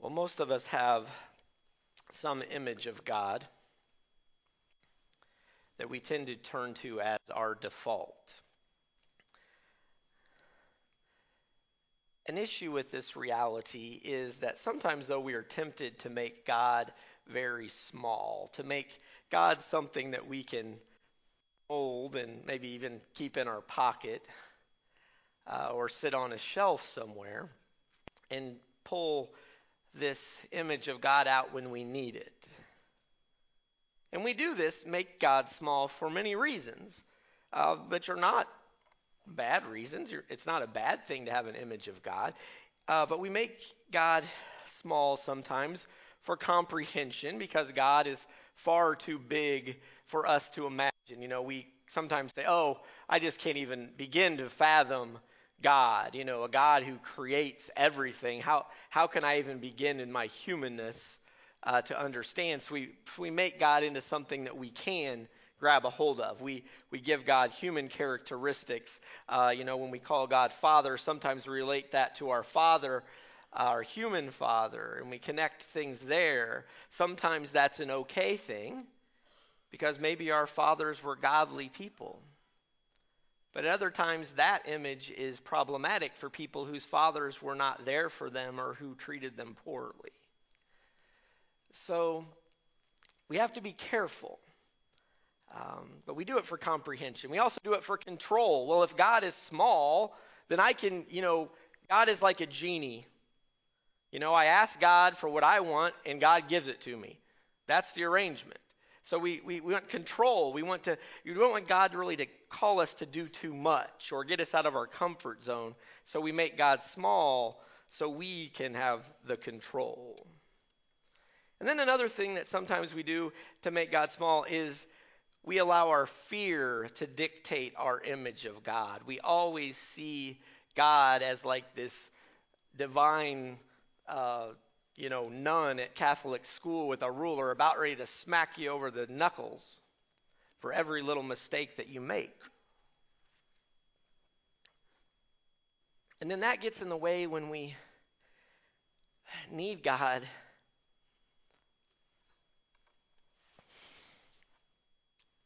Well, most of us have some image of God that we tend to turn to as our default. An issue with this reality is that sometimes, though, we are tempted to make God very small, to make God something that we can hold and maybe even keep in our pocket uh, or sit on a shelf somewhere and pull this image of God out when we need it. And we do this, make God small for many reasons, uh, which are not bad reasons. It's not a bad thing to have an image of God. Uh, but we make God small sometimes for comprehension because God is far too big for us to imagine. You know, we sometimes say, oh, I just can't even begin to fathom God, you know, a God who creates everything. How, how can I even begin in my humanness uh, to understand? So we, we make God into something that we can grab a hold of. We, we give God human characteristics. Uh, you know, when we call God Father, sometimes we relate that to our Father, our human Father, and we connect things there. Sometimes that's an okay thing because maybe our fathers were godly people. But at other times, that image is problematic for people whose fathers were not there for them or who treated them poorly. So we have to be careful. Um, but we do it for comprehension. We also do it for control. Well, if God is small, then I can, you know, God is like a genie. You know, I ask God for what I want, and God gives it to me. That's the arrangement. So we, we, we want control. We want to we don't want God really to call us to do too much or get us out of our comfort zone. So we make God small so we can have the control. And then another thing that sometimes we do to make God small is we allow our fear to dictate our image of God. We always see God as like this divine uh, you know, nun at Catholic school with a ruler about ready to smack you over the knuckles for every little mistake that you make. And then that gets in the way when we need God.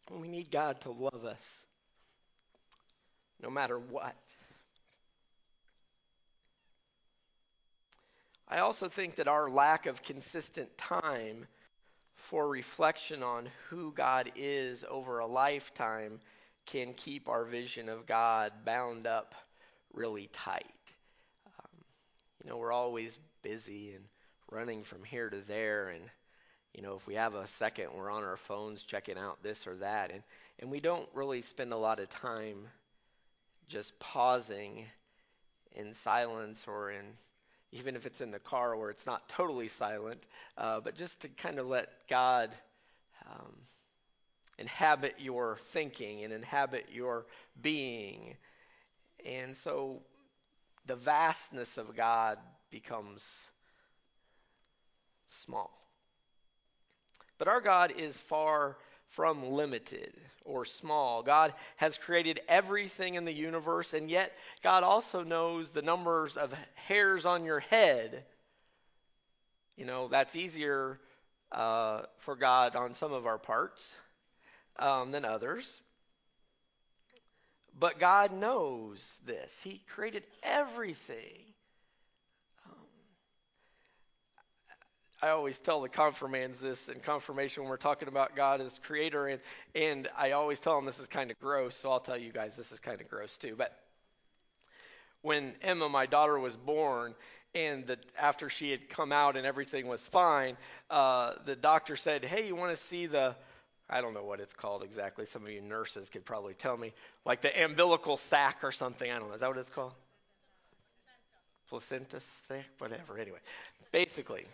When we need God to love us no matter what. I also think that our lack of consistent time for reflection on who God is over a lifetime can keep our vision of God bound up really tight. Um, you know, we're always busy and running from here to there, and you know, if we have a second, we're on our phones checking out this or that, and and we don't really spend a lot of time just pausing in silence or in even if it's in the car where it's not totally silent, uh, but just to kind of let God um, inhabit your thinking and inhabit your being. And so the vastness of God becomes small. But our God is far from limited or small. God has created everything in the universe, and yet God also knows the numbers of hairs on your head. You know, that's easier uh, for God on some of our parts um, than others. But God knows this. He created everything. I always tell the confirmands this in confirmation when we're talking about God as creator, and, and I always tell them this is kind of gross, so I'll tell you guys this is kind of gross too. But when Emma, my daughter, was born, and the, after she had come out and everything was fine, uh, the doctor said, Hey, you want to see the, I don't know what it's called exactly. Some of you nurses could probably tell me, like the umbilical sac or something. I don't know. Is that what it's called? Placenta sac? Whatever. Anyway, basically,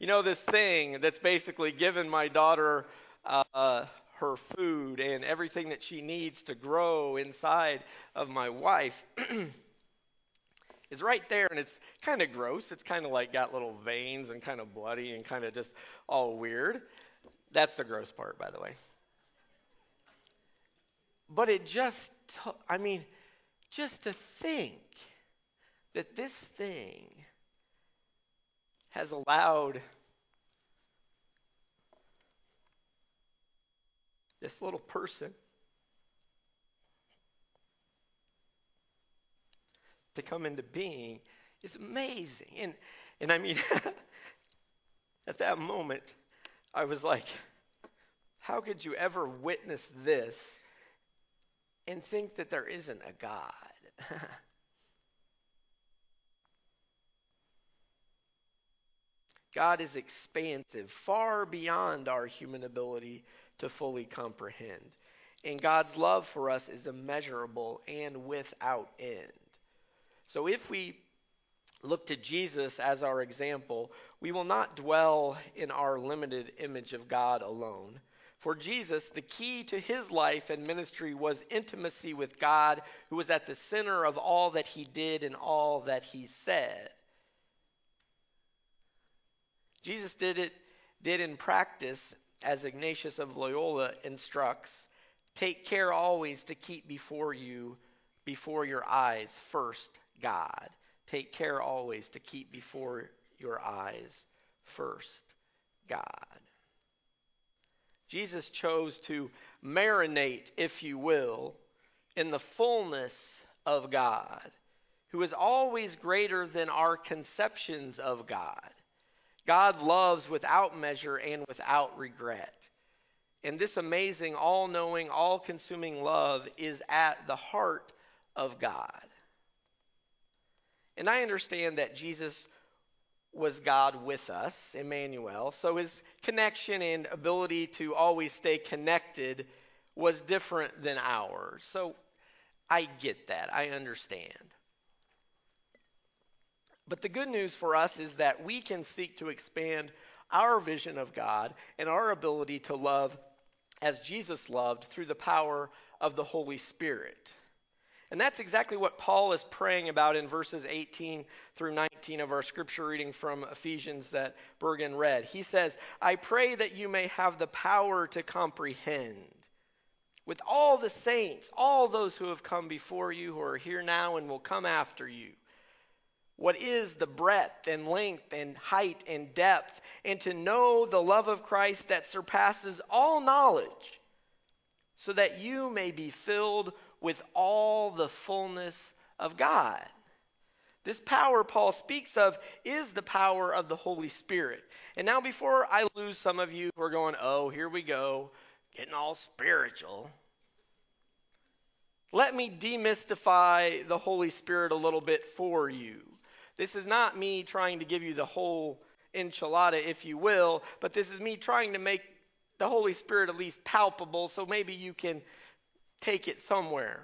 you know, this thing that's basically given my daughter uh, her food and everything that she needs to grow inside of my wife is right there, and it's kind of gross. It's kind of like got little veins and kind of bloody and kind of just all weird. That's the gross part, by the way. But it just, I mean, just to think that this thing has allowed this little person to come into being is amazing. And and I mean at that moment I was like how could you ever witness this and think that there isn't a God? God is expansive, far beyond our human ability to fully comprehend. And God's love for us is immeasurable and without end. So if we look to Jesus as our example, we will not dwell in our limited image of God alone. For Jesus, the key to his life and ministry was intimacy with God, who was at the center of all that he did and all that he said. Jesus did it did in practice as Ignatius of Loyola instructs, take care always to keep before you before your eyes first God. Take care always to keep before your eyes first God. Jesus chose to marinate, if you will, in the fullness of God, who is always greater than our conceptions of God. God loves without measure and without regret. And this amazing, all knowing, all consuming love is at the heart of God. And I understand that Jesus was God with us, Emmanuel. So his connection and ability to always stay connected was different than ours. So I get that. I understand. But the good news for us is that we can seek to expand our vision of God and our ability to love as Jesus loved through the power of the Holy Spirit. And that's exactly what Paul is praying about in verses 18 through 19 of our scripture reading from Ephesians that Bergen read. He says, I pray that you may have the power to comprehend with all the saints, all those who have come before you, who are here now and will come after you. What is the breadth and length and height and depth, and to know the love of Christ that surpasses all knowledge, so that you may be filled with all the fullness of God. This power Paul speaks of is the power of the Holy Spirit. And now, before I lose some of you who are going, oh, here we go, getting all spiritual, let me demystify the Holy Spirit a little bit for you. This is not me trying to give you the whole enchilada, if you will, but this is me trying to make the Holy Spirit at least palpable so maybe you can take it somewhere.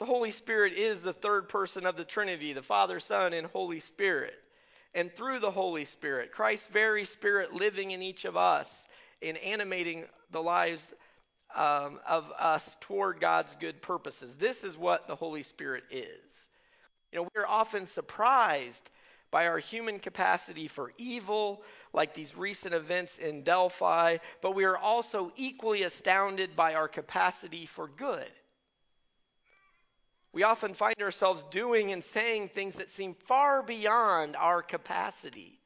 The Holy Spirit is the third person of the Trinity, the Father, Son, and Holy Spirit. And through the Holy Spirit, Christ's very Spirit living in each of us and animating the lives um, of us toward God's good purposes. This is what the Holy Spirit is. You know, we're often surprised by our human capacity for evil, like these recent events in Delphi, but we are also equally astounded by our capacity for good. We often find ourselves doing and saying things that seem far beyond our capacity.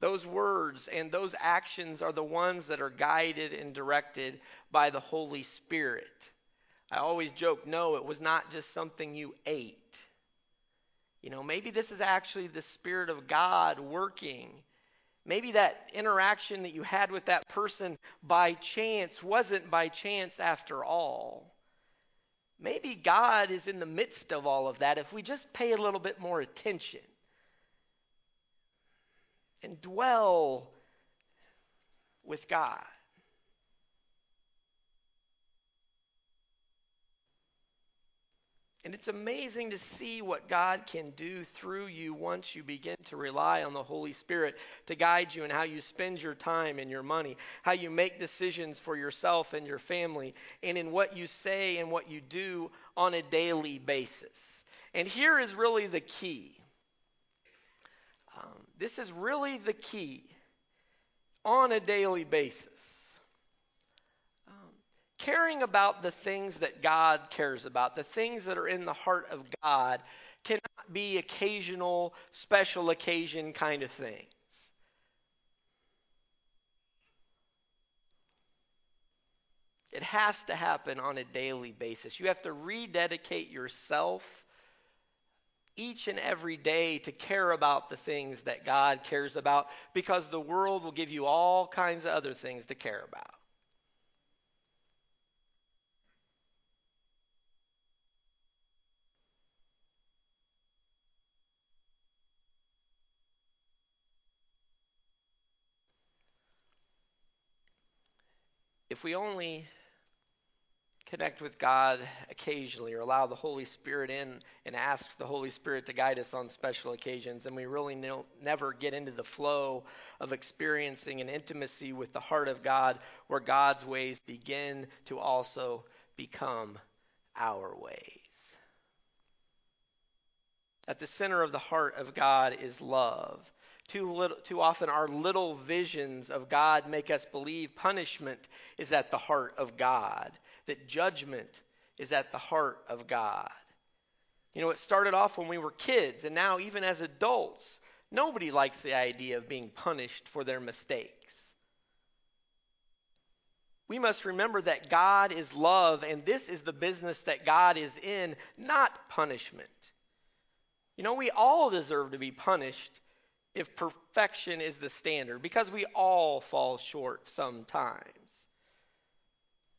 Those words and those actions are the ones that are guided and directed by the Holy Spirit. I always joke no, it was not just something you ate. You know, maybe this is actually the Spirit of God working. Maybe that interaction that you had with that person by chance wasn't by chance after all. Maybe God is in the midst of all of that if we just pay a little bit more attention and dwell with God. And it's amazing to see what God can do through you once you begin to rely on the Holy Spirit to guide you in how you spend your time and your money, how you make decisions for yourself and your family, and in what you say and what you do on a daily basis. And here is really the key. Um, this is really the key on a daily basis caring about the things that God cares about, the things that are in the heart of God, cannot be occasional, special occasion kind of things. It has to happen on a daily basis. You have to rededicate yourself each and every day to care about the things that God cares about because the world will give you all kinds of other things to care about. If we only connect with God occasionally or allow the Holy Spirit in and ask the Holy Spirit to guide us on special occasions, and we really never get into the flow of experiencing an intimacy with the heart of God where God's ways begin to also become our ways. At the center of the heart of God is love. Too, little, too often, our little visions of God make us believe punishment is at the heart of God, that judgment is at the heart of God. You know, it started off when we were kids, and now, even as adults, nobody likes the idea of being punished for their mistakes. We must remember that God is love, and this is the business that God is in, not punishment. You know, we all deserve to be punished if perfection is the standard, because we all fall short sometimes.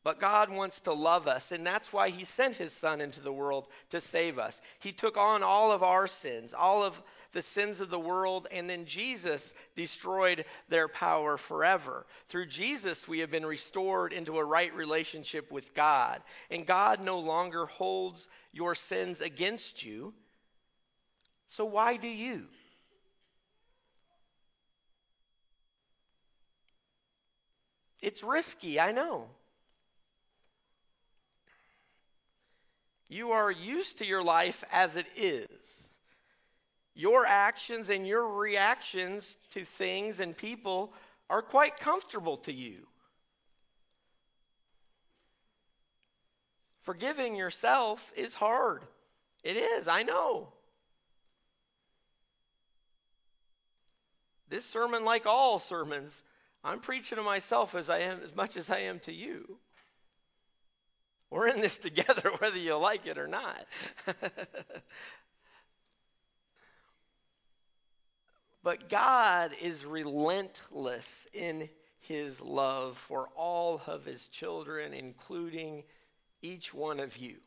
But God wants to love us, and that's why He sent His Son into the world to save us. He took on all of our sins, all of the sins of the world, and then Jesus destroyed their power forever. Through Jesus, we have been restored into a right relationship with God, and God no longer holds your sins against you. So, why do you? It's risky, I know. You are used to your life as it is. Your actions and your reactions to things and people are quite comfortable to you. Forgiving yourself is hard. It is, I know. This sermon, like all sermons, I'm preaching to myself as I am as much as I am to you. We're in this together whether you like it or not. but God is relentless in his love for all of his children, including each one of you.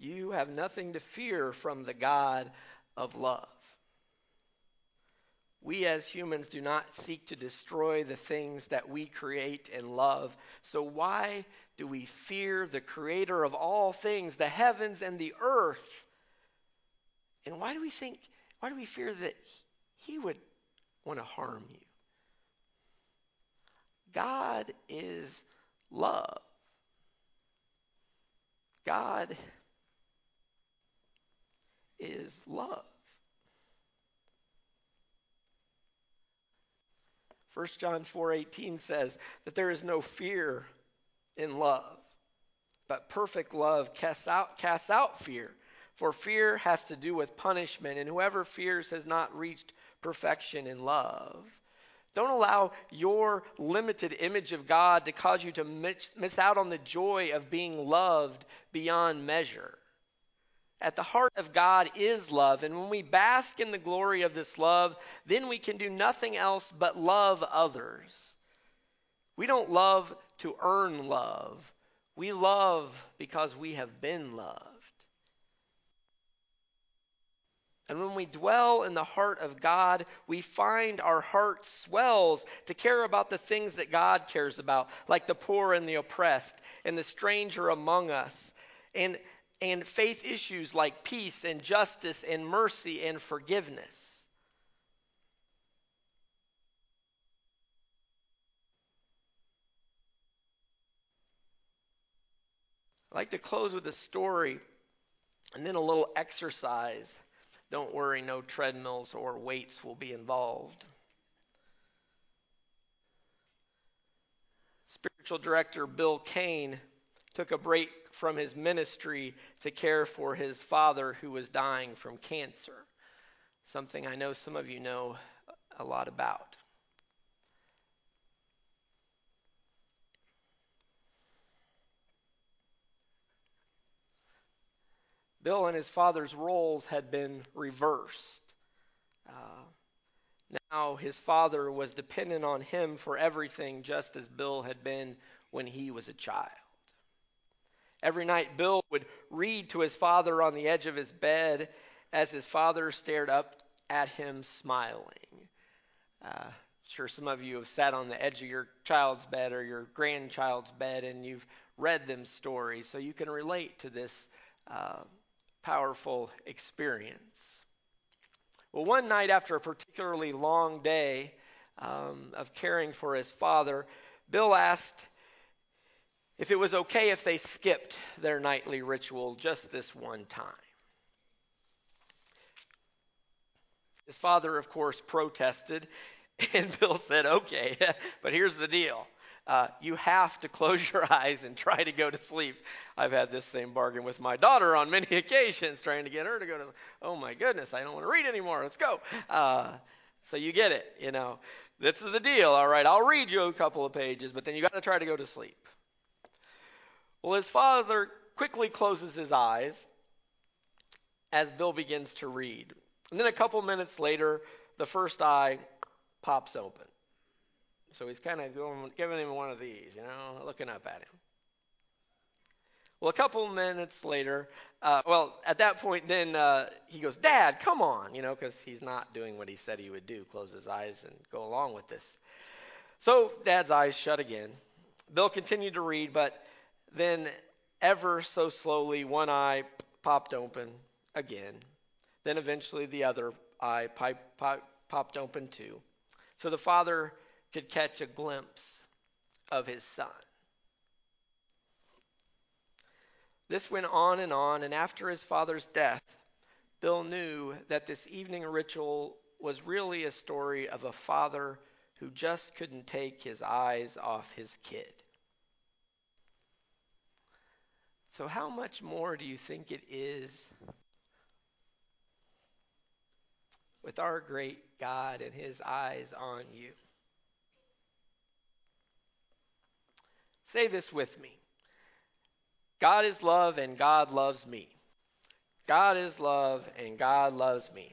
You have nothing to fear from the God of love. We as humans do not seek to destroy the things that we create and love. So, why do we fear the creator of all things, the heavens and the earth? And why do we think, why do we fear that he would want to harm you? God is love. God is love. 1 John 4:18 says that there is no fear in love, but perfect love casts out casts out fear. For fear has to do with punishment, and whoever fears has not reached perfection in love. Don't allow your limited image of God to cause you to miss out on the joy of being loved beyond measure. At the heart of God is love. And when we bask in the glory of this love, then we can do nothing else but love others. We don't love to earn love, we love because we have been loved. And when we dwell in the heart of God, we find our heart swells to care about the things that God cares about, like the poor and the oppressed, and the stranger among us. And and faith issues like peace and justice and mercy and forgiveness. I'd like to close with a story and then a little exercise. Don't worry, no treadmills or weights will be involved. Spiritual director Bill Kane took a break from his ministry to care for his father who was dying from cancer. Something I know some of you know a lot about. Bill and his father's roles had been reversed. Uh, now his father was dependent on him for everything, just as Bill had been when he was a child. Every night, Bill would read to his father on the edge of his bed as his father stared up at him smiling. Uh, sure, some of you have sat on the edge of your child's bed or your grandchild's bed and you've read them stories, so you can relate to this uh, powerful experience. Well, one night after a particularly long day um, of caring for his father, Bill asked if it was okay if they skipped their nightly ritual just this one time. His father, of course, protested, and Bill said, okay, but here's the deal uh, you have to close your eyes and try to go to sleep. I've had this same bargain with my daughter on many occasions, trying to get her to go to. Oh my goodness, I don't want to read anymore. Let's go. Uh, so you get it, you know. This is the deal. All right, I'll read you a couple of pages, but then you got to try to go to sleep. Well, his father quickly closes his eyes as Bill begins to read. And then a couple minutes later, the first eye pops open. So he's kind of giving him one of these, you know, looking up at him. Well, a couple minutes later, uh, well, at that point, then uh, he goes, Dad, come on, you know, because he's not doing what he said he would do close his eyes and go along with this. So Dad's eyes shut again. Bill continued to read, but then ever so slowly, one eye popped open again. Then eventually the other eye popped open too. So the father could catch a glimpse of his son. This went on and on, and after his father's death, Bill knew that this evening ritual was really a story of a father who just couldn't take his eyes off his kid. So, how much more do you think it is with our great God and his eyes on you? Say this with me God is love and God loves me. God is love and God loves me.